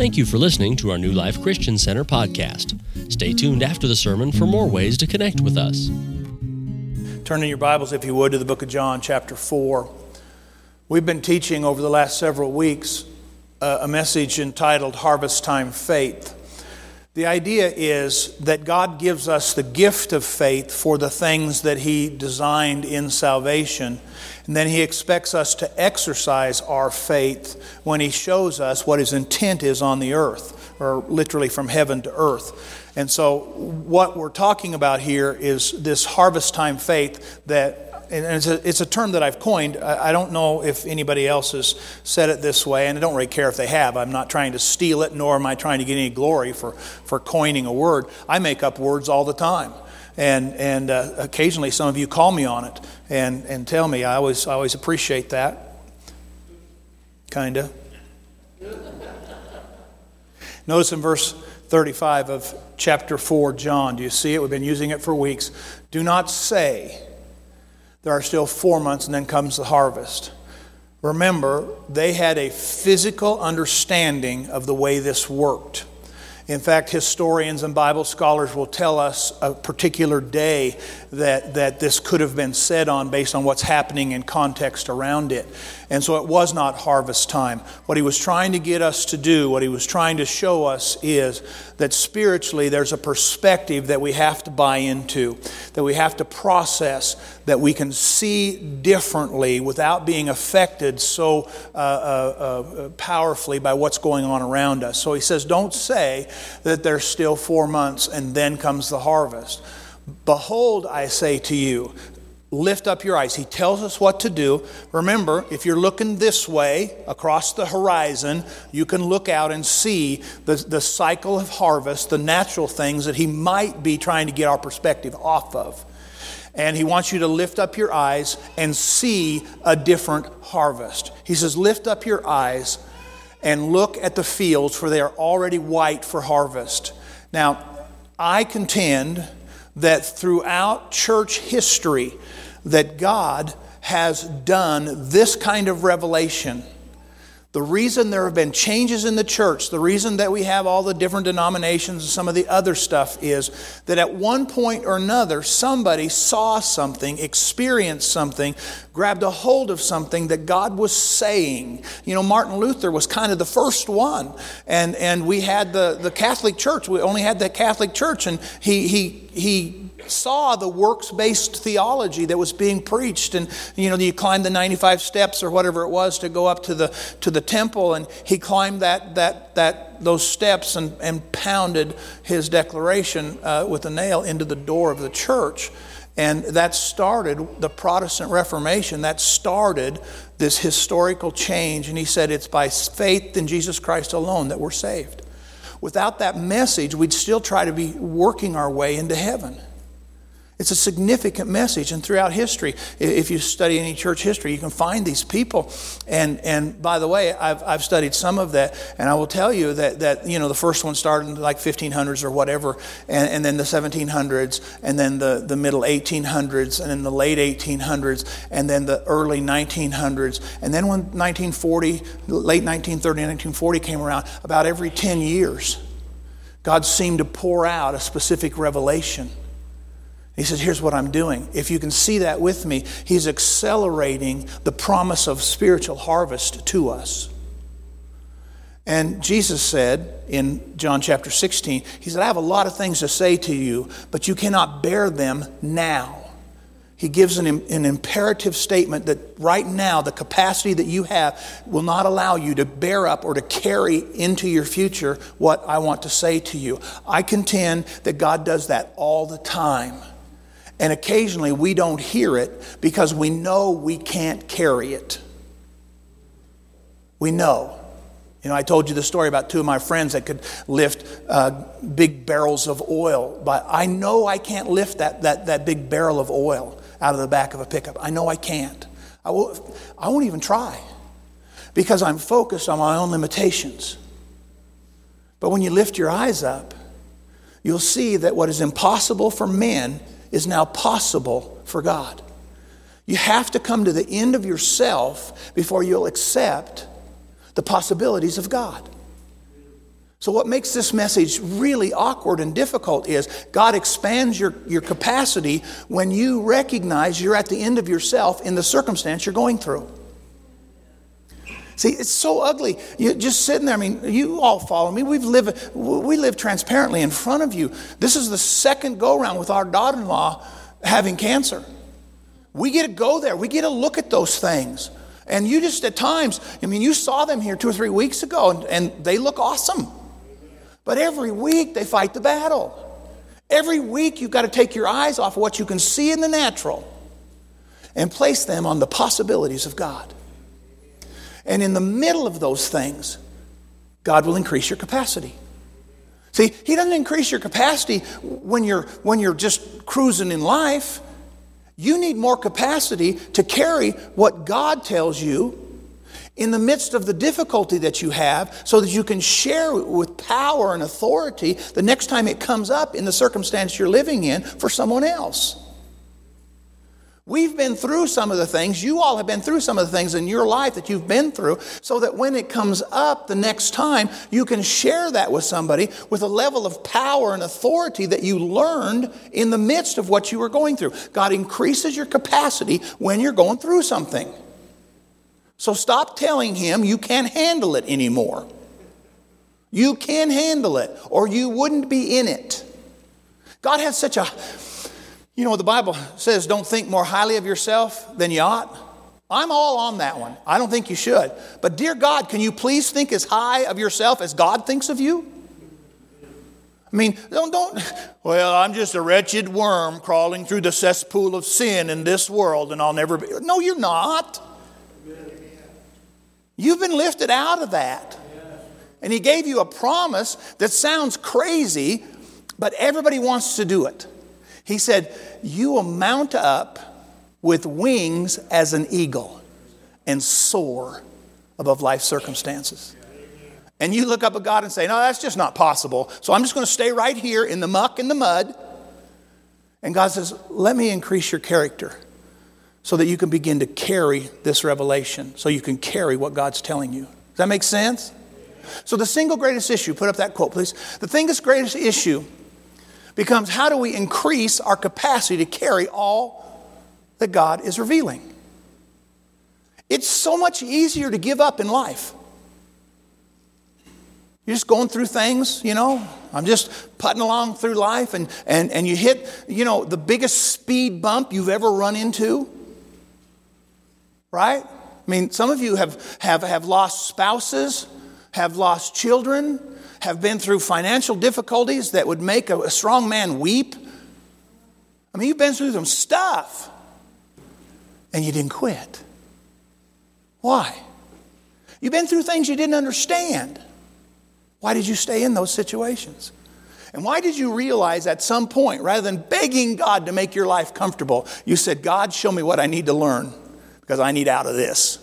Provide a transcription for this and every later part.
Thank you for listening to our New Life Christian Center podcast. Stay tuned after the sermon for more ways to connect with us. Turn in your Bibles, if you would, to the book of John, chapter 4. We've been teaching over the last several weeks uh, a message entitled Harvest Time Faith. The idea is that God gives us the gift of faith for the things that He designed in salvation. And then He expects us to exercise our faith when He shows us what His intent is on the earth, or literally from heaven to earth. And so, what we're talking about here is this harvest time faith that and it's a, it's a term that I've coined. I don't know if anybody else has said it this way, and I don't really care if they have. I'm not trying to steal it, nor am I trying to get any glory for, for coining a word. I make up words all the time. And, and uh, occasionally some of you call me on it and, and tell me. I always, I always appreciate that. Kind of. Notice in verse 35 of chapter 4, John, do you see it? We've been using it for weeks. Do not say, there are still four months, and then comes the harvest. Remember, they had a physical understanding of the way this worked. In fact, historians and Bible scholars will tell us a particular day that, that this could have been said on based on what's happening in context around it. And so it was not harvest time. What he was trying to get us to do, what he was trying to show us, is that spiritually there's a perspective that we have to buy into, that we have to process, that we can see differently without being affected so uh, uh, uh, powerfully by what's going on around us. So he says, Don't say, that there's still four months and then comes the harvest. Behold, I say to you, lift up your eyes. He tells us what to do. Remember, if you're looking this way across the horizon, you can look out and see the, the cycle of harvest, the natural things that he might be trying to get our perspective off of. And he wants you to lift up your eyes and see a different harvest. He says, Lift up your eyes and look at the fields, for they are already white for harvest. Now, I contend that throughout church history, that God has done this kind of revelation the reason there have been changes in the church, the reason that we have all the different denominations and some of the other stuff is that at one point or another, somebody saw something, experienced something, grabbed a hold of something that God was saying. You know, Martin Luther was kind of the first one. And, and we had the, the Catholic Church, we only had the Catholic Church, and he, he, he saw the works based theology that was being preached. And, you know, you climb the 95 steps or whatever it was to go up to the, to the temple. And he climbed that, that, that, those steps and, and pounded his declaration uh, with a nail into the door of the church. And that started the Protestant Reformation. That started this historical change. And he said it's by faith in Jesus Christ alone that we're saved. Without that message, we'd still try to be working our way into heaven. It's a significant message. And throughout history, if you study any church history, you can find these people. And, and by the way, I've, I've studied some of that. And I will tell you that, that you know, the first one started in like 1500s or whatever, and, and then the 1700s, and then the, the middle 1800s, and then the late 1800s, and then the early 1900s. And then when 1940, late 1930, 1940 came around, about every 10 years, God seemed to pour out a specific revelation. He says, Here's what I'm doing. If you can see that with me, He's accelerating the promise of spiritual harvest to us. And Jesus said in John chapter 16, He said, I have a lot of things to say to you, but you cannot bear them now. He gives an, an imperative statement that right now, the capacity that you have will not allow you to bear up or to carry into your future what I want to say to you. I contend that God does that all the time. And occasionally we don't hear it because we know we can't carry it. We know. You know, I told you the story about two of my friends that could lift uh, big barrels of oil, but I know I can't lift that, that, that big barrel of oil out of the back of a pickup. I know I can't. I, will, I won't even try because I'm focused on my own limitations. But when you lift your eyes up, you'll see that what is impossible for men is now possible for God. You have to come to the end of yourself before you'll accept the possibilities of God. So, what makes this message really awkward and difficult is God expands your, your capacity when you recognize you're at the end of yourself in the circumstance you're going through. See, it's so ugly. You're just sitting there. I mean, you all follow me. We've live, we live transparently in front of you. This is the second go round with our daughter in law having cancer. We get to go there, we get to look at those things. And you just at times, I mean, you saw them here two or three weeks ago, and, and they look awesome. But every week they fight the battle. Every week you've got to take your eyes off what you can see in the natural and place them on the possibilities of God. And in the middle of those things, God will increase your capacity. See, He doesn't increase your capacity when you're, when you're just cruising in life. You need more capacity to carry what God tells you in the midst of the difficulty that you have so that you can share with power and authority the next time it comes up in the circumstance you're living in for someone else. We've been through some of the things, you all have been through some of the things in your life that you've been through, so that when it comes up the next time, you can share that with somebody with a level of power and authority that you learned in the midst of what you were going through. God increases your capacity when you're going through something. So stop telling him you can't handle it anymore. You can handle it, or you wouldn't be in it. God has such a, you know, what the Bible says, don't think more highly of yourself than you ought. I'm all on that one. I don't think you should. But, dear God, can you please think as high of yourself as God thinks of you? I mean, don't, don't, well, I'm just a wretched worm crawling through the cesspool of sin in this world and I'll never be. No, you're not. You've been lifted out of that. And He gave you a promise that sounds crazy, but everybody wants to do it. He said, You will mount up with wings as an eagle and soar above life circumstances. And you look up at God and say, No, that's just not possible. So I'm just going to stay right here in the muck and the mud. And God says, Let me increase your character so that you can begin to carry this revelation, so you can carry what God's telling you. Does that make sense? So, the single greatest issue, put up that quote, please. The single greatest issue becomes how do we increase our capacity to carry all that God is revealing? It's so much easier to give up in life. You're just going through things, you know. I'm just putting along through life, and, and, and you hit, you know, the biggest speed bump you've ever run into right? I mean, some of you have, have, have lost spouses, have lost children, have been through financial difficulties that would make a, a strong man weep. I mean, you've been through some stuff and you didn't quit. Why? You've been through things you didn't understand. Why did you stay in those situations? And why did you realize at some point, rather than begging God to make your life comfortable, you said, God, show me what I need to learn? because I need out of this.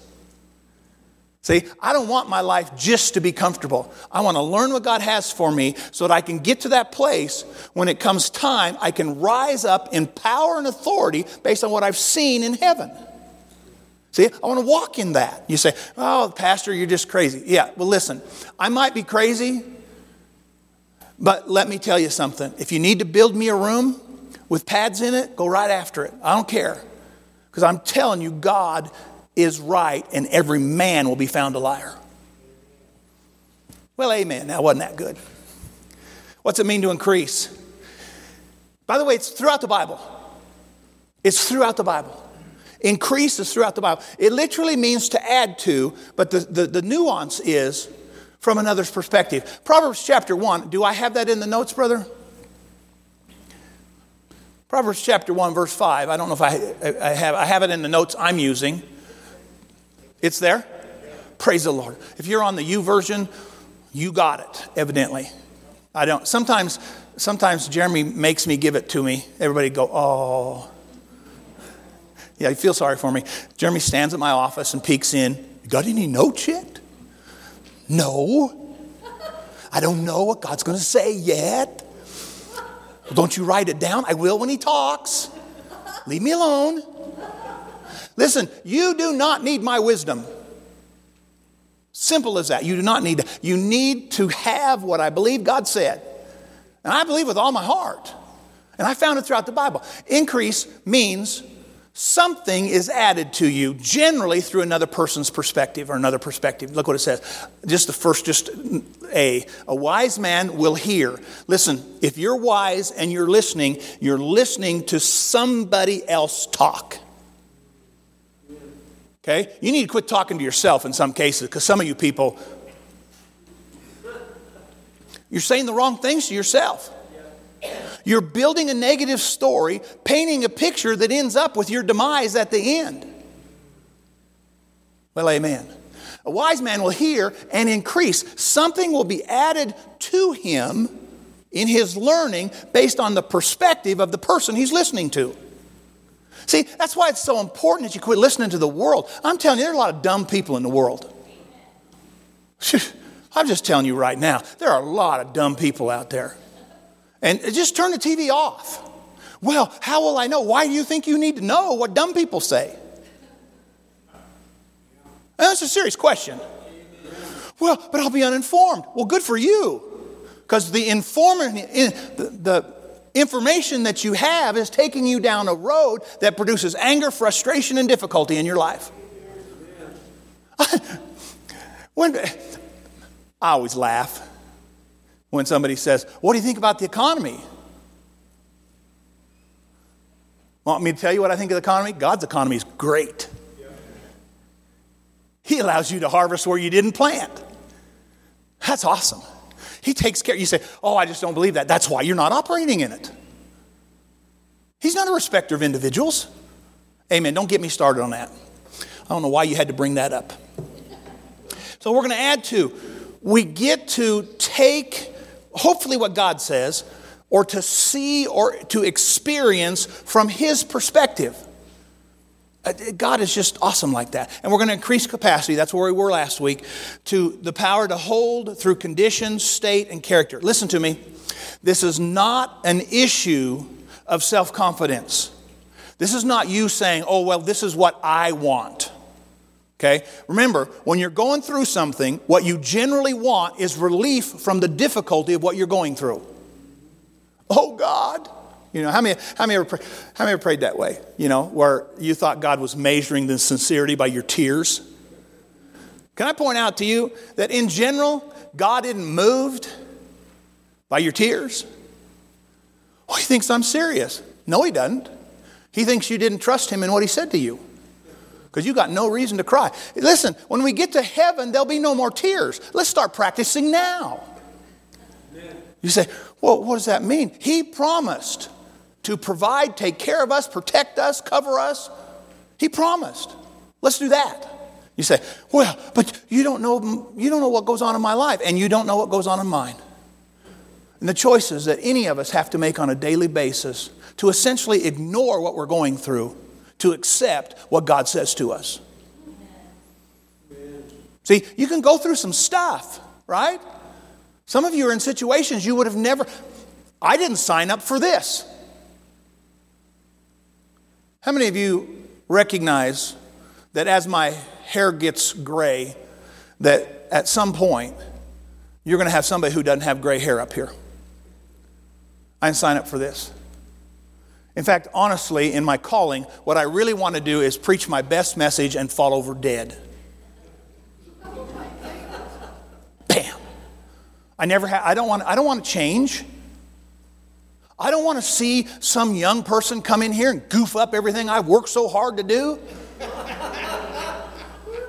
See, I don't want my life just to be comfortable. I want to learn what God has for me so that I can get to that place when it comes time, I can rise up in power and authority based on what I've seen in heaven. See, I want to walk in that. You say, oh, Pastor, you're just crazy. Yeah, well, listen, I might be crazy, but let me tell you something. If you need to build me a room with pads in it, go right after it. I don't care. Because I'm telling you, God is right and every man will be found a liar. Well, amen. That wasn't that good. What's it mean to increase? By the way, it's throughout the Bible. It's throughout the Bible. Increase is throughout the Bible. It literally means to add to, but the, the, the nuance is from another's perspective. Proverbs chapter 1. Do I have that in the notes, brother? Proverbs chapter 1, verse 5. I don't know if I, I, have, I have it in the notes I'm using. It's there? Praise the Lord. If you're on the YouVersion, you got it, evidently. I don't. Sometimes, sometimes Jeremy makes me give it to me. Everybody go, oh. Yeah, you feel sorry for me. Jeremy stands at my office and peeks in. You got any notes yet? No. I don't know what God's going to say yet. Well, don't you write it down? I will when he talks. Leave me alone. Listen, you do not need my wisdom. Simple as that. You do not need to. You need to have what I believe God said. And I believe with all my heart. And I found it throughout the Bible. Increase means something is added to you, generally through another person's perspective or another perspective. Look what it says. Just the first, just A. A wise man will hear. Listen, if you're wise and you're listening, you're listening to somebody else talk. Okay? You need to quit talking to yourself in some cases because some of you people, you're saying the wrong things to yourself. You're building a negative story, painting a picture that ends up with your demise at the end. Well, amen. A wise man will hear and increase. Something will be added to him in his learning based on the perspective of the person he's listening to. See, that's why it's so important that you quit listening to the world. I'm telling you, there are a lot of dumb people in the world. I'm just telling you right now, there are a lot of dumb people out there. And just turn the TV off. Well, how will I know? Why do you think you need to know what dumb people say? That's a serious question. Well, but I'll be uninformed. Well, good for you. Because the, the, the information that you have is taking you down a road that produces anger, frustration, and difficulty in your life. when, I always laugh when somebody says, What do you think about the economy? Want me to tell you what I think of the economy? God's economy is great. He allows you to harvest where you didn't plant. That's awesome. He takes care. You say, Oh, I just don't believe that. That's why you're not operating in it. He's not a respecter of individuals. Amen. Don't get me started on that. I don't know why you had to bring that up. So we're going to add to. We get to take hopefully what God says, or to see or to experience from His perspective. Uh, God is just awesome like that. And we're going to increase capacity, that's where we were last week, to the power to hold through conditions, state, and character. Listen to me. This is not an issue of self confidence. This is not you saying, oh, well, this is what I want. Okay? Remember, when you're going through something, what you generally want is relief from the difficulty of what you're going through. Oh, God. You know, how many, how many, ever, how many ever prayed that way? You know, where you thought God was measuring the sincerity by your tears? Can I point out to you that in general, God isn't moved by your tears? Oh, he thinks I'm serious. No, he doesn't. He thinks you didn't trust him in what he said to you because you got no reason to cry. Listen, when we get to heaven, there'll be no more tears. Let's start practicing now. You say, well, what does that mean? He promised to provide, take care of us, protect us, cover us. He promised. Let's do that. You say, well, but you don't know, you don't know what goes on in my life, and you don't know what goes on in mine. And the choices that any of us have to make on a daily basis to essentially ignore what we're going through to accept what God says to us. See, you can go through some stuff, right? Some of you are in situations you would have never. I didn't sign up for this. How many of you recognize that as my hair gets gray, that at some point you're going to have somebody who doesn't have gray hair up here? I sign up for this. In fact, honestly, in my calling, what I really want to do is preach my best message and fall over dead. Bam. I never ha- I don't want I don't want to change. I don't want to see some young person come in here and goof up everything I've worked so hard to do.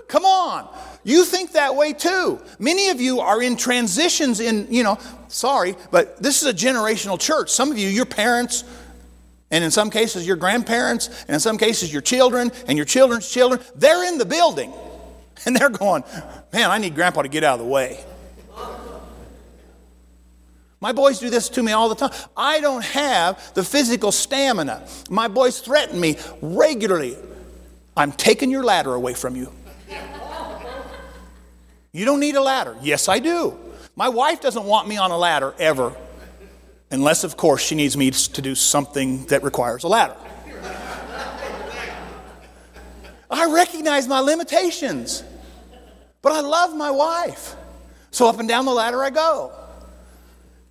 Come on. You think that way too. Many of you are in transitions in, you know, sorry, but this is a generational church. Some of you, your parents, and in some cases, your grandparents, and in some cases, your children and your children's children, they're in the building. And they're going, man, I need grandpa to get out of the way. My boys do this to me all the time. I don't have the physical stamina. My boys threaten me regularly. I'm taking your ladder away from you. You don't need a ladder. Yes, I do. My wife doesn't want me on a ladder ever. Unless, of course, she needs me to do something that requires a ladder. I recognize my limitations. But I love my wife. So up and down the ladder I go.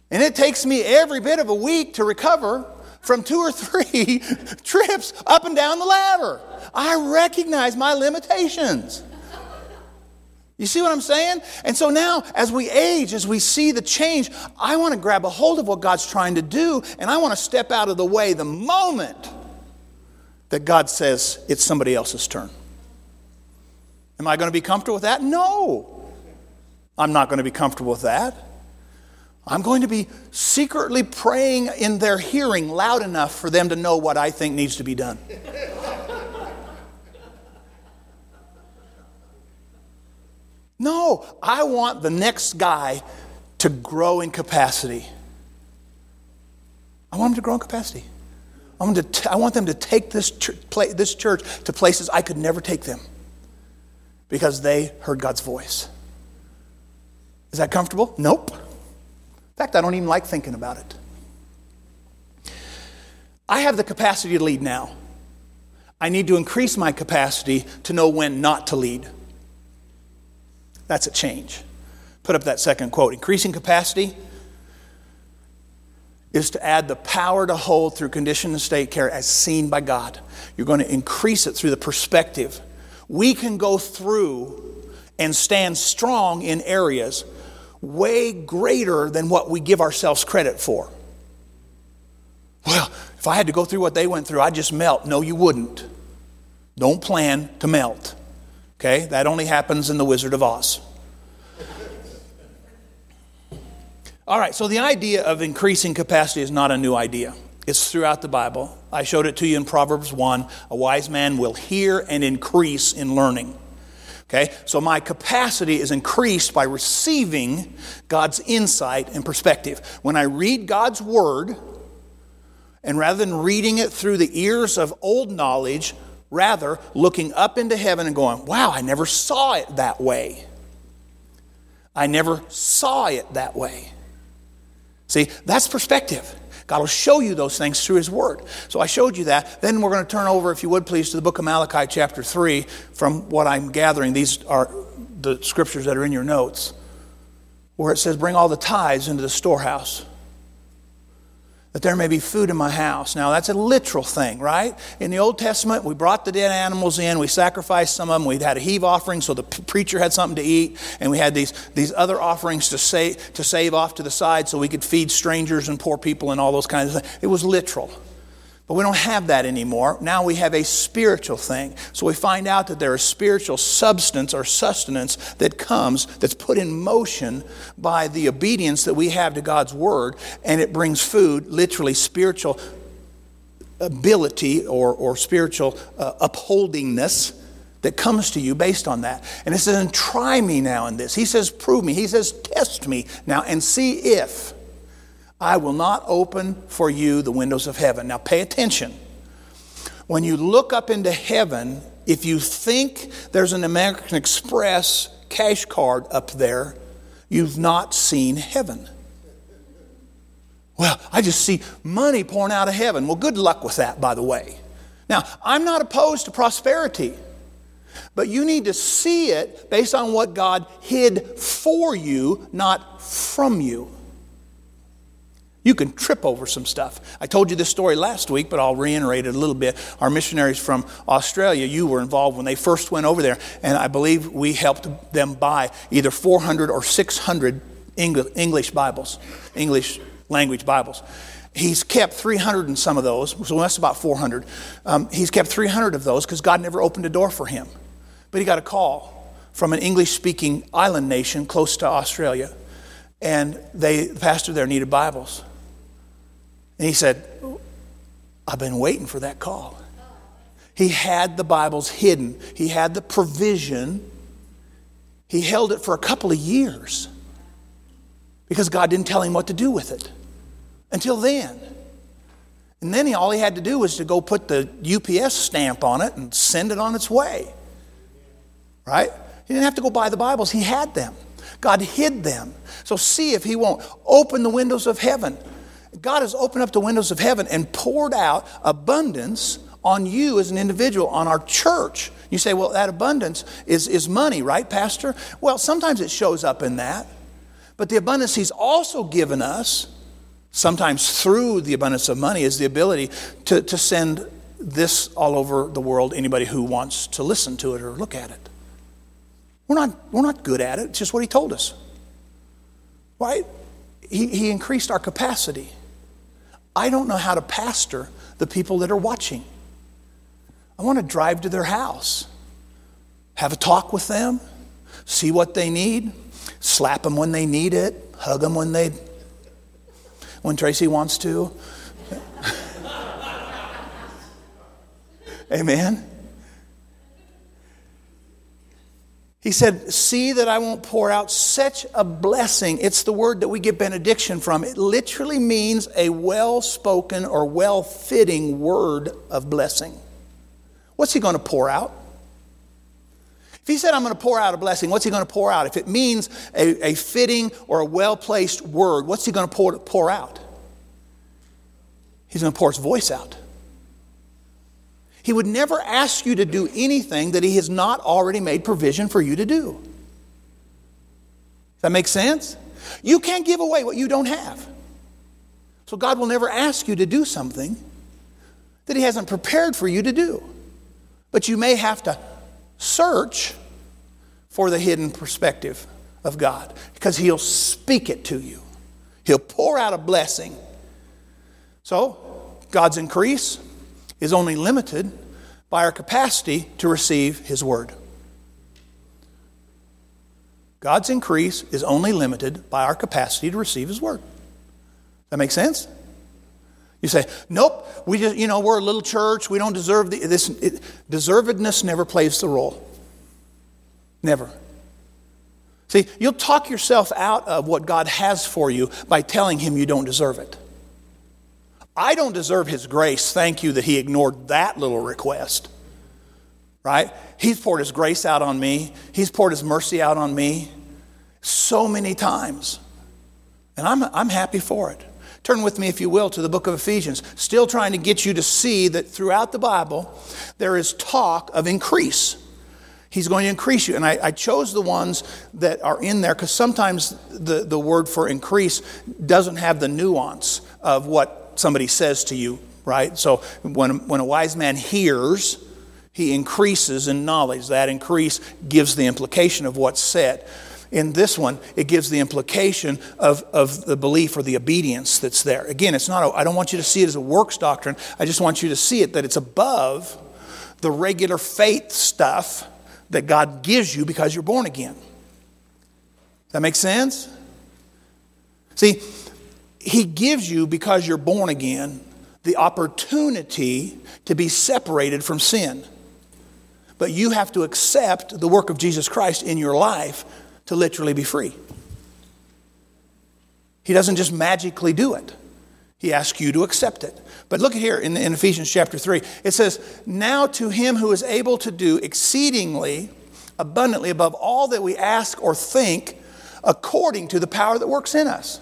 And it takes me every bit of a week to recover from two or three trips up and down the ladder. I recognize my limitations. You see what I'm saying? And so now, as we age, as we see the change, I want to grab a hold of what God's trying to do, and I want to step out of the way the moment that God says it's somebody else's turn. Am I going to be comfortable with that? No. I'm not going to be comfortable with that. I'm going to be secretly praying in their hearing loud enough for them to know what I think needs to be done. No, I want the next guy to grow in capacity. I want him to grow in capacity. I want, to t- I want them to take this, ch- play, this church to places I could never take them because they heard God's voice. Is that comfortable? Nope. Fact, I don't even like thinking about it. I have the capacity to lead now. I need to increase my capacity to know when not to lead. That's a change. Put up that second quote. Increasing capacity is to add the power to hold through condition and state care as seen by God. You're going to increase it through the perspective. We can go through and stand strong in areas way greater than what we give ourselves credit for. Well, if I had to go through what they went through, I'd just melt. No, you wouldn't. Don't plan to melt. Okay? That only happens in The Wizard of Oz. All right, so the idea of increasing capacity is not a new idea. It's throughout the Bible. I showed it to you in Proverbs 1. A wise man will hear and increase in learning. Okay, so my capacity is increased by receiving God's insight and perspective. When I read God's word, and rather than reading it through the ears of old knowledge, rather looking up into heaven and going, wow, I never saw it that way. I never saw it that way. See, that's perspective. God will show you those things through His Word. So I showed you that. Then we're going to turn over, if you would please, to the book of Malachi, chapter 3. From what I'm gathering, these are the scriptures that are in your notes, where it says, Bring all the tithes into the storehouse that there may be food in my house. Now, that's a literal thing, right? In the Old Testament, we brought the dead animals in, we sacrificed some of them, we had a heave offering so the preacher had something to eat, and we had these, these other offerings to save, to save off to the side so we could feed strangers and poor people and all those kinds of things. It was literal. But we don't have that anymore. Now we have a spiritual thing. So we find out that there is spiritual substance or sustenance that comes, that's put in motion by the obedience that we have to God's word, and it brings food, literally spiritual ability or, or spiritual uh, upholdingness that comes to you based on that. And it says, and try me now in this. He says, prove me. He says, test me now and see if. I will not open for you the windows of heaven. Now, pay attention. When you look up into heaven, if you think there's an American Express cash card up there, you've not seen heaven. Well, I just see money pouring out of heaven. Well, good luck with that, by the way. Now, I'm not opposed to prosperity, but you need to see it based on what God hid for you, not from you. You can trip over some stuff. I told you this story last week, but I'll reiterate it a little bit. Our missionaries from Australia, you were involved when they first went over there, and I believe we helped them buy either 400 or 600 English Bibles, English language Bibles. He's kept 300 in some of those, so that's about 400. Um, he's kept 300 of those because God never opened a door for him. But he got a call from an English speaking island nation close to Australia, and they, the pastor there needed Bibles. And he said, I've been waiting for that call. He had the Bibles hidden, he had the provision. He held it for a couple of years because God didn't tell him what to do with it until then. And then he, all he had to do was to go put the UPS stamp on it and send it on its way. Right? He didn't have to go buy the Bibles, he had them. God hid them. So see if he won't open the windows of heaven God has opened up the windows of heaven and poured out abundance on you as an individual, on our church. You say, well, that abundance is, is money, right, Pastor? Well, sometimes it shows up in that. But the abundance He's also given us, sometimes through the abundance of money, is the ability to, to send this all over the world, anybody who wants to listen to it or look at it. We're not, we're not good at it, it's just what He told us. Right? He, he increased our capacity. I don't know how to pastor the people that are watching. I want to drive to their house, have a talk with them, see what they need, slap them when they need it, hug them when they when Tracy wants to. Amen. He said, See that I won't pour out such a blessing. It's the word that we get benediction from. It literally means a well spoken or well fitting word of blessing. What's he going to pour out? If he said, I'm going to pour out a blessing, what's he going to pour out? If it means a, a fitting or a well placed word, what's he going to pour, pour out? He's going to pour his voice out. He would never ask you to do anything that He has not already made provision for you to do. Does that make sense? You can't give away what you don't have. So God will never ask you to do something that He hasn't prepared for you to do. But you may have to search for the hidden perspective of God because He'll speak it to you, He'll pour out a blessing. So, God's increase is only limited by our capacity to receive His Word. God's increase is only limited by our capacity to receive His Word. That makes sense? You say, nope, we just, you know, we're a little church, we don't deserve the, this. It, deservedness never plays the role. Never. See, you'll talk yourself out of what God has for you by telling Him you don't deserve it. I don't deserve His grace. Thank you that He ignored that little request. Right? He's poured His grace out on me, He's poured His mercy out on me so many times. And I'm, I'm happy for it. Turn with me, if you will, to the book of Ephesians. Still trying to get you to see that throughout the Bible, there is talk of increase. He's going to increase you. And I, I chose the ones that are in there because sometimes the, the word for increase doesn't have the nuance of what somebody says to you, right? So when, when a wise man hears, he increases in knowledge. That increase gives the implication of what's said. In this one, it gives the implication of, of the belief or the obedience that's there. Again, it's not, I don't want you to see it as a works doctrine. I just want you to see it that it's above the regular faith stuff that God gives you because you're born again. That makes sense? See, he gives you, because you're born again, the opportunity to be separated from sin. But you have to accept the work of Jesus Christ in your life to literally be free. He doesn't just magically do it, He asks you to accept it. But look at here in, in Ephesians chapter 3. It says, Now to Him who is able to do exceedingly abundantly above all that we ask or think, according to the power that works in us.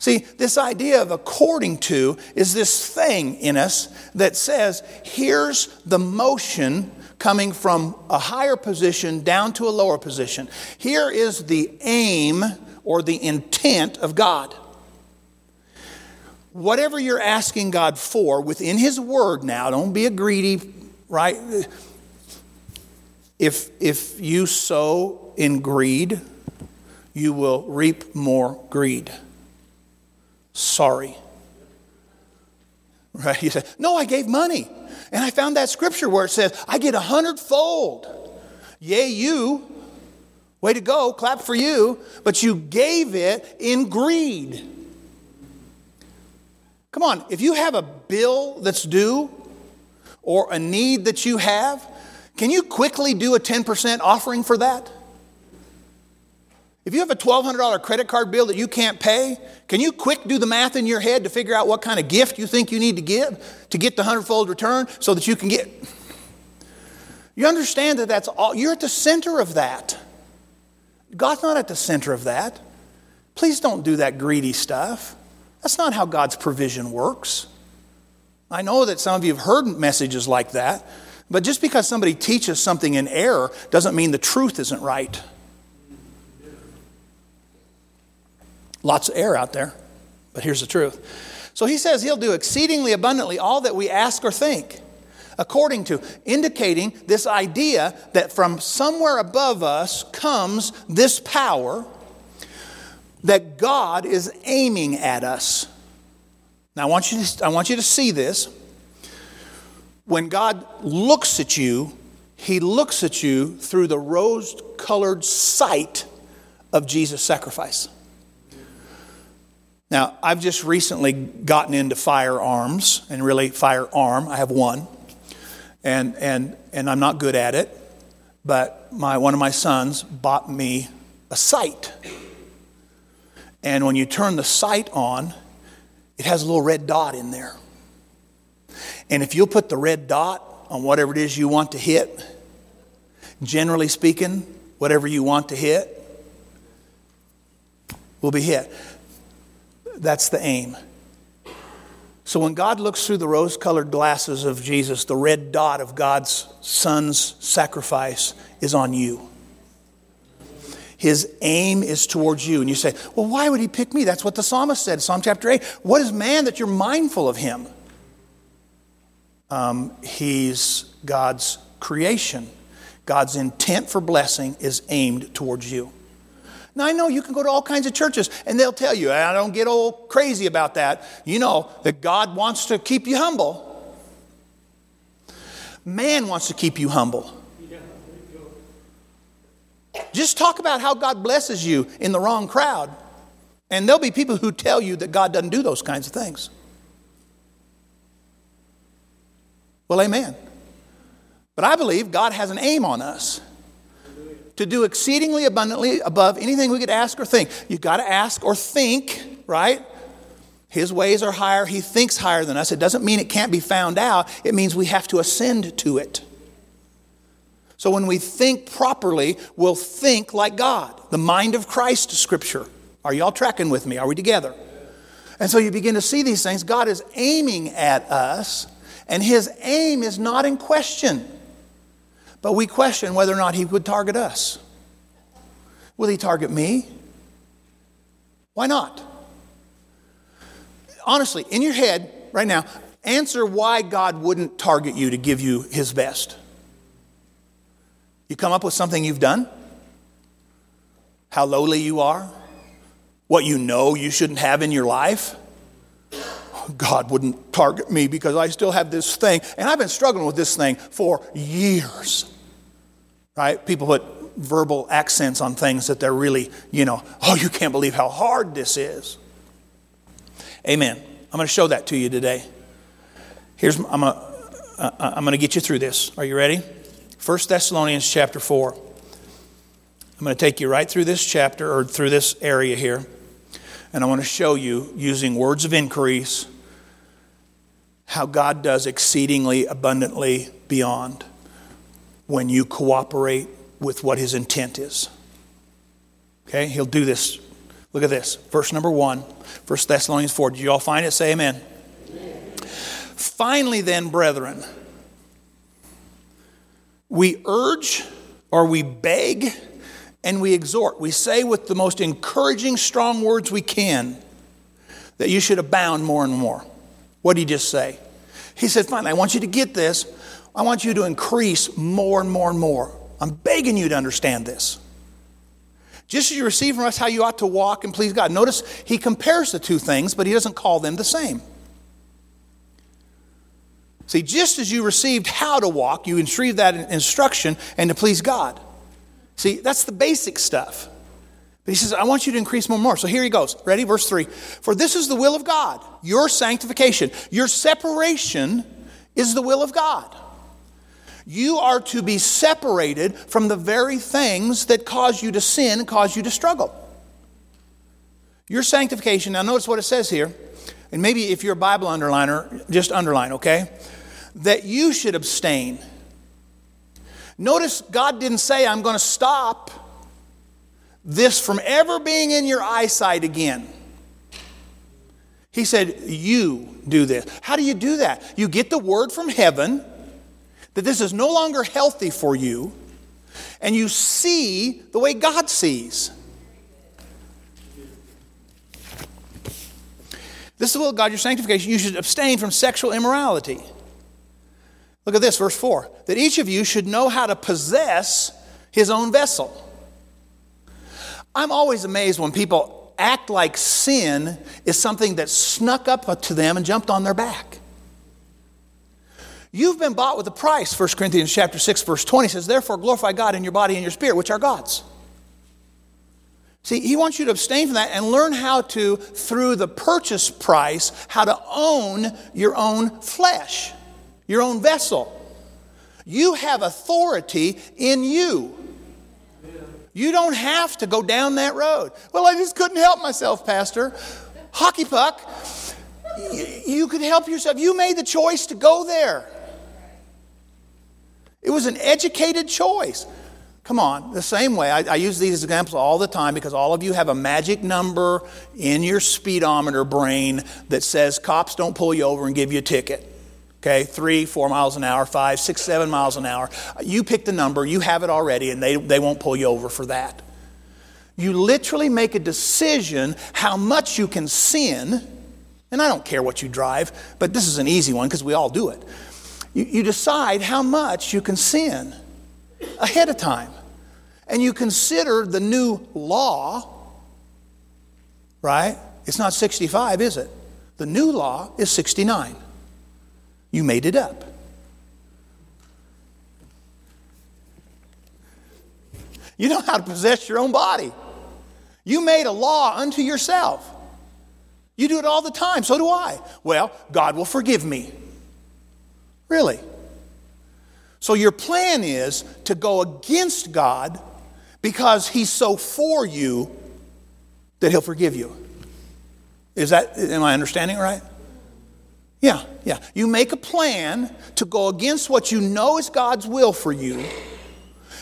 See, this idea of according to is this thing in us that says, here's the motion coming from a higher position down to a lower position. Here is the aim or the intent of God. Whatever you're asking God for within His Word now, don't be a greedy, right? If, if you sow in greed, you will reap more greed sorry. Right? You say, No, I gave money. And I found that scripture where it says, I get a hundredfold. Yay, you. Way to go. Clap for you. But you gave it in greed. Come on, if you have a bill that's due or a need that you have, can you quickly do a 10% offering for that? If you have a $1,200 credit card bill that you can't pay, can you quick do the math in your head to figure out what kind of gift you think you need to give to get the hundredfold return so that you can get? You understand that that's all, you're at the center of that. God's not at the center of that. Please don't do that greedy stuff. That's not how God's provision works. I know that some of you have heard messages like that, But just because somebody teaches something in error doesn't mean the truth isn't right. Lots of air out there, but here's the truth. So he says he'll do exceedingly abundantly all that we ask or think, according to, indicating this idea that from somewhere above us comes this power that God is aiming at us. Now, I want you to, I want you to see this. When God looks at you, He looks at you through the rose colored sight of Jesus' sacrifice. Now, I've just recently gotten into firearms and really firearm. I have one, and, and, and I'm not good at it, but my, one of my sons bought me a sight. And when you turn the sight on, it has a little red dot in there. And if you'll put the red dot on whatever it is you want to hit, generally speaking, whatever you want to hit will be hit. That's the aim. So when God looks through the rose colored glasses of Jesus, the red dot of God's Son's sacrifice is on you. His aim is towards you. And you say, well, why would he pick me? That's what the psalmist said, Psalm chapter 8. What is man that you're mindful of him? Um, he's God's creation. God's intent for blessing is aimed towards you. Now, I know you can go to all kinds of churches and they'll tell you, I don't get all crazy about that. You know that God wants to keep you humble. Man wants to keep you humble. Just talk about how God blesses you in the wrong crowd. And there'll be people who tell you that God doesn't do those kinds of things. Well, amen. But I believe God has an aim on us to do exceedingly abundantly above anything we could ask or think. You've got to ask or think, right? His ways are higher. He thinks higher than us. It doesn't mean it can't be found out, it means we have to ascend to it. So when we think properly, we'll think like God. The mind of Christ, Scripture. Are y'all tracking with me? Are we together? And so you begin to see these things. God is aiming at us, and His aim is not in question. But we question whether or not he would target us. Will he target me? Why not? Honestly, in your head right now, answer why God wouldn't target you to give you his best. You come up with something you've done? How lowly you are? What you know you shouldn't have in your life? God wouldn't target me because I still have this thing. And I've been struggling with this thing for years. Right? People put verbal accents on things that they're really, you know, oh, you can't believe how hard this is. Amen. I'm going to show that to you today. Here's, I'm going to, uh, uh, I'm going to get you through this. Are you ready? 1 Thessalonians chapter 4. I'm going to take you right through this chapter or through this area here. And I want to show you, using words of increase, how God does exceedingly abundantly beyond when you cooperate with what his intent is. Okay, he'll do this. Look at this. Verse number one, 1 Thessalonians 4. Did you all find it? Say amen. amen. Finally, then, brethren, we urge or we beg and we exhort. We say with the most encouraging, strong words we can that you should abound more and more. What did he just say? He said, Finally, I want you to get this. I want you to increase more and more and more. I'm begging you to understand this. Just as you receive from us how you ought to walk and please God. Notice he compares the two things, but he doesn't call them the same. See, just as you received how to walk, you received that instruction and to please God. See, that's the basic stuff. He says, I want you to increase more and more. So here he goes. Ready? Verse 3. For this is the will of God, your sanctification. Your separation is the will of God. You are to be separated from the very things that cause you to sin cause you to struggle. Your sanctification, now notice what it says here, and maybe if you're a Bible underliner, just underline, okay? That you should abstain. Notice God didn't say, I'm going to stop this from ever being in your eyesight again. He said, You do this. How do you do that? You get the word from heaven that this is no longer healthy for you, and you see the way God sees. This is the will of God, your sanctification. You should abstain from sexual immorality. Look at this, verse 4 that each of you should know how to possess his own vessel. I'm always amazed when people act like sin is something that snuck up to them and jumped on their back. You've been bought with a price, 1 Corinthians chapter 6, verse 20 says, Therefore glorify God in your body and your spirit, which are God's. See, he wants you to abstain from that and learn how to, through the purchase price, how to own your own flesh, your own vessel. You have authority in you. You don't have to go down that road. Well, I just couldn't help myself, Pastor. Hockey puck, you could help yourself. You made the choice to go there. It was an educated choice. Come on, the same way. I, I, use these examples all the time because all of you have a magic number in your speedometer brain that says cops don't pull you over and give you a ticket. Okay, three, four miles an hour, five, six, seven miles an hour. You pick the number, you have it already, and they, they won't pull you over for that. You literally make a decision how much you can sin, and I don't care what you drive, but this is an easy one because we all do it. You, you decide how much you can sin ahead of time. And you consider the new law, right? It's not 65, is it? The new law is 69. You made it up. You know how to possess your own body. You made a law unto yourself. You do it all the time. So do I. Well, God will forgive me. Really? So your plan is to go against God because He's so for you that He'll forgive you. Is that, am I understanding right? Yeah, yeah. You make a plan to go against what you know is God's will for you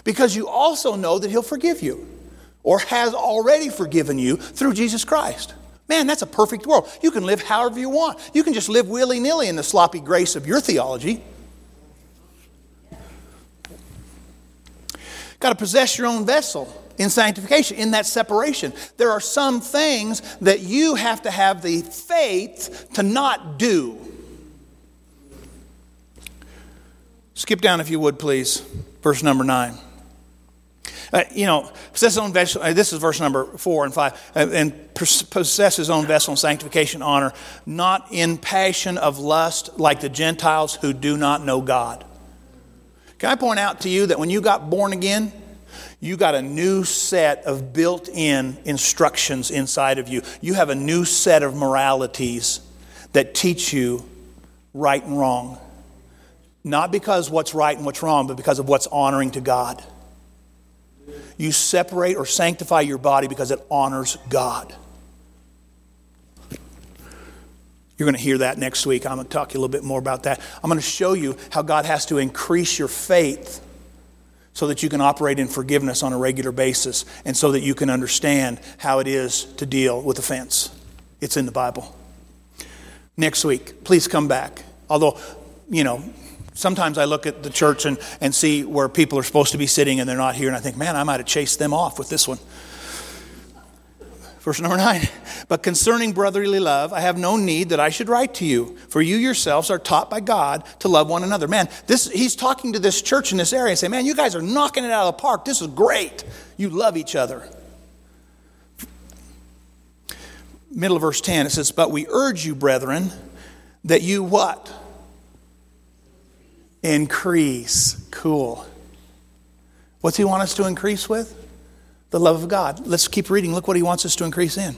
because you also know that He'll forgive you or has already forgiven you through Jesus Christ. Man, that's a perfect world. You can live however you want. You can just live willy nilly in the sloppy grace of your theology. Got to possess your own vessel in sanctification, in that separation. There are some things that you have to have the faith to not do. Skip down, if you would, please, verse number nine. Uh, you know, possess his own vessel. Uh, this is verse number four and five. Uh, and possess his own vessel in sanctification, honor, not in passion of lust like the Gentiles who do not know God. Can I point out to you that when you got born again, you got a new set of built in instructions inside of you. You have a new set of moralities that teach you right and wrong. Not because what's right and what's wrong, but because of what's honoring to God. You separate or sanctify your body because it honors God. You're going to hear that next week. I'm going to talk to you a little bit more about that. I'm going to show you how God has to increase your faith so that you can operate in forgiveness on a regular basis and so that you can understand how it is to deal with offense. It's in the Bible. Next week, please come back. Although, you know, Sometimes I look at the church and, and see where people are supposed to be sitting and they're not here, and I think, man, I might have chased them off with this one. Verse number nine. But concerning brotherly love, I have no need that I should write to you, for you yourselves are taught by God to love one another. Man, this, he's talking to this church in this area and say, man, you guys are knocking it out of the park. This is great. You love each other. Middle of verse 10, it says, But we urge you, brethren, that you what? Increase. Cool. What's he want us to increase with? The love of God. Let's keep reading. Look what he wants us to increase in.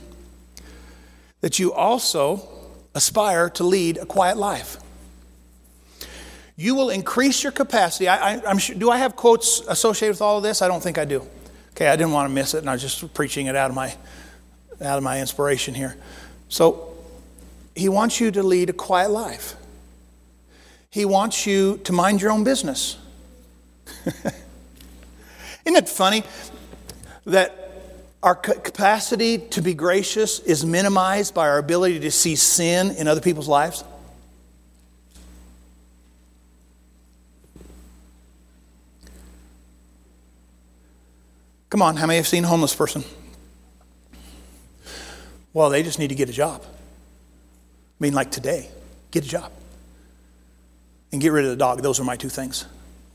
That you also aspire to lead a quiet life. You will increase your capacity. I, am sure, do I have quotes associated with all of this? I don't think I do. Okay, I didn't want to miss it, and I was just preaching it out of my out of my inspiration here. So, he wants you to lead a quiet life. He wants you to mind your own business. Isn't it funny that our capacity to be gracious is minimized by our ability to see sin in other people's lives? Come on, how many have seen a homeless person? Well, they just need to get a job. I mean, like today, get a job. And get rid of the dog. Those are my two things,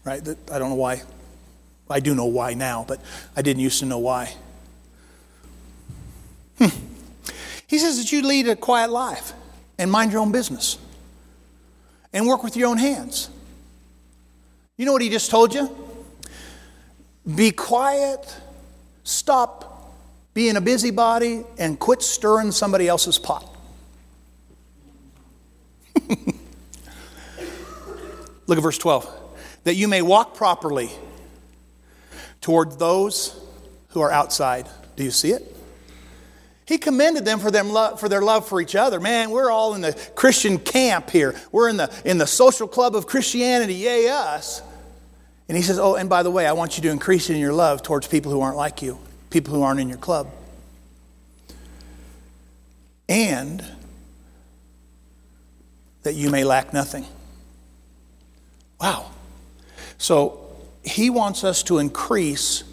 right? I don't know why. I do know why now, but I didn't used to know why. Hmm. He says that you lead a quiet life and mind your own business and work with your own hands. You know what he just told you? Be quiet, stop being a busybody, and quit stirring somebody else's pot. Look at verse 12. That you may walk properly toward those who are outside. Do you see it? He commended them for, them lo- for their love for each other. Man, we're all in the Christian camp here. We're in the, in the social club of Christianity, yay us. And he says, Oh, and by the way, I want you to increase in your love towards people who aren't like you, people who aren't in your club. And that you may lack nothing. Wow. So he wants us to increase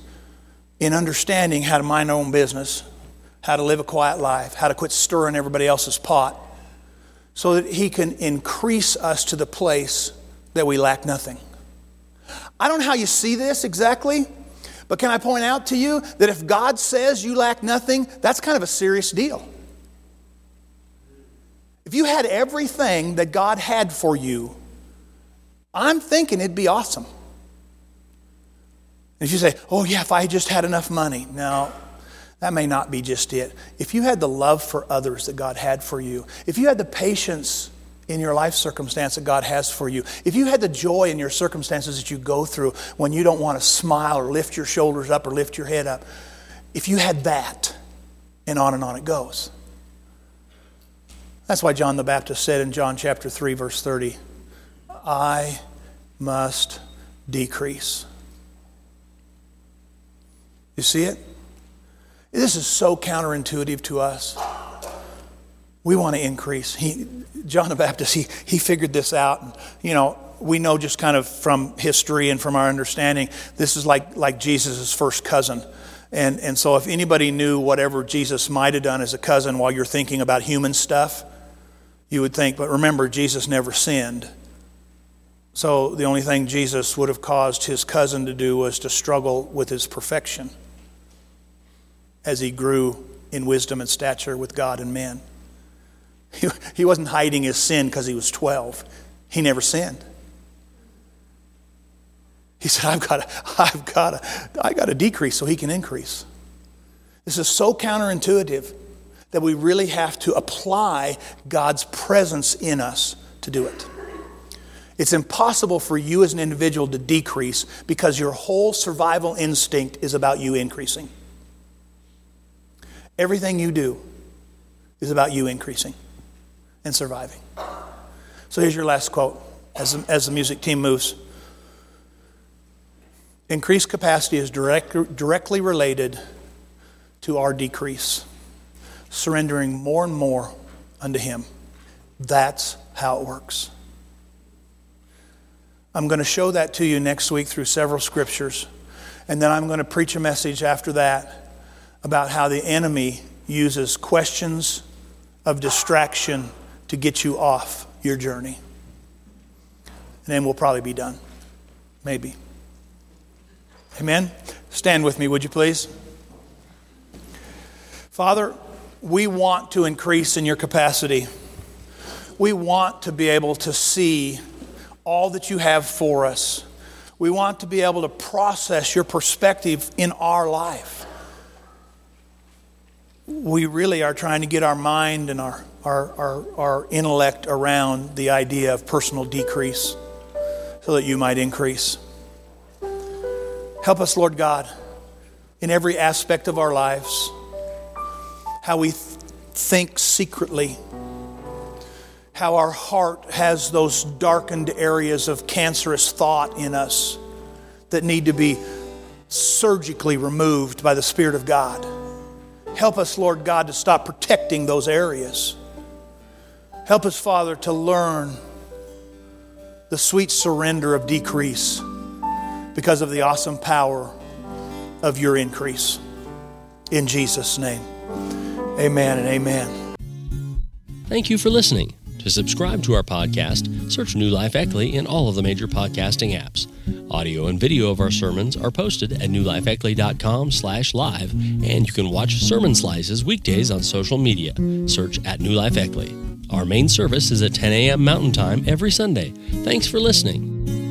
in understanding how to mind our own business, how to live a quiet life, how to quit stirring everybody else's pot, so that he can increase us to the place that we lack nothing. I don't know how you see this exactly, but can I point out to you that if God says you lack nothing, that's kind of a serious deal. If you had everything that God had for you, I'm thinking it'd be awesome. If you say, oh, yeah, if I just had enough money. No, that may not be just it. If you had the love for others that God had for you, if you had the patience in your life circumstance that God has for you, if you had the joy in your circumstances that you go through when you don't want to smile or lift your shoulders up or lift your head up, if you had that, and on and on it goes. That's why John the Baptist said in John chapter 3, verse 30, I must decrease. You see it? This is so counterintuitive to us. We want to increase. He, John the Baptist, he, he figured this out. And, you know, we know just kind of from history and from our understanding, this is like, like Jesus' first cousin. And, and so, if anybody knew whatever Jesus might have done as a cousin while you're thinking about human stuff, you would think, but remember, Jesus never sinned. So, the only thing Jesus would have caused his cousin to do was to struggle with his perfection as he grew in wisdom and stature with God and men. He, he wasn't hiding his sin because he was 12. He never sinned. He said, I've got I've got I got to decrease so he can increase. This is so counterintuitive that we really have to apply God's presence in us to do it. It's impossible for you as an individual to decrease because your whole survival instinct is about you increasing. Everything you do is about you increasing and surviving. So here's your last quote as the, as the music team moves. Increased capacity is direct, directly related to our decrease, surrendering more and more unto Him. That's how it works. I'm going to show that to you next week through several scriptures, and then I'm going to preach a message after that about how the enemy uses questions of distraction to get you off your journey. And then we'll probably be done. Maybe. Amen? Stand with me, would you please? Father, we want to increase in your capacity. We want to be able to see all that you have for us. We want to be able to process your perspective in our life. We really are trying to get our mind and our our, our, our intellect around the idea of personal decrease so that you might increase. Help us, Lord God, in every aspect of our lives, how we th- think secretly, how our heart has those darkened areas of cancerous thought in us that need to be surgically removed by the Spirit of God. Help us, Lord God, to stop protecting those areas Help us, Father, to learn the sweet surrender of decrease because of the awesome power of your increase. In Jesus' name, amen and amen. Thank you for listening. To subscribe to our podcast, search New Life Eckley in all of the major podcasting apps. Audio and video of our sermons are posted at newlifeeckley.com slash live, and you can watch sermon slices weekdays on social media. Search at New Life Eckley. Our main service is at 10 a.m. Mountain Time every Sunday. Thanks for listening.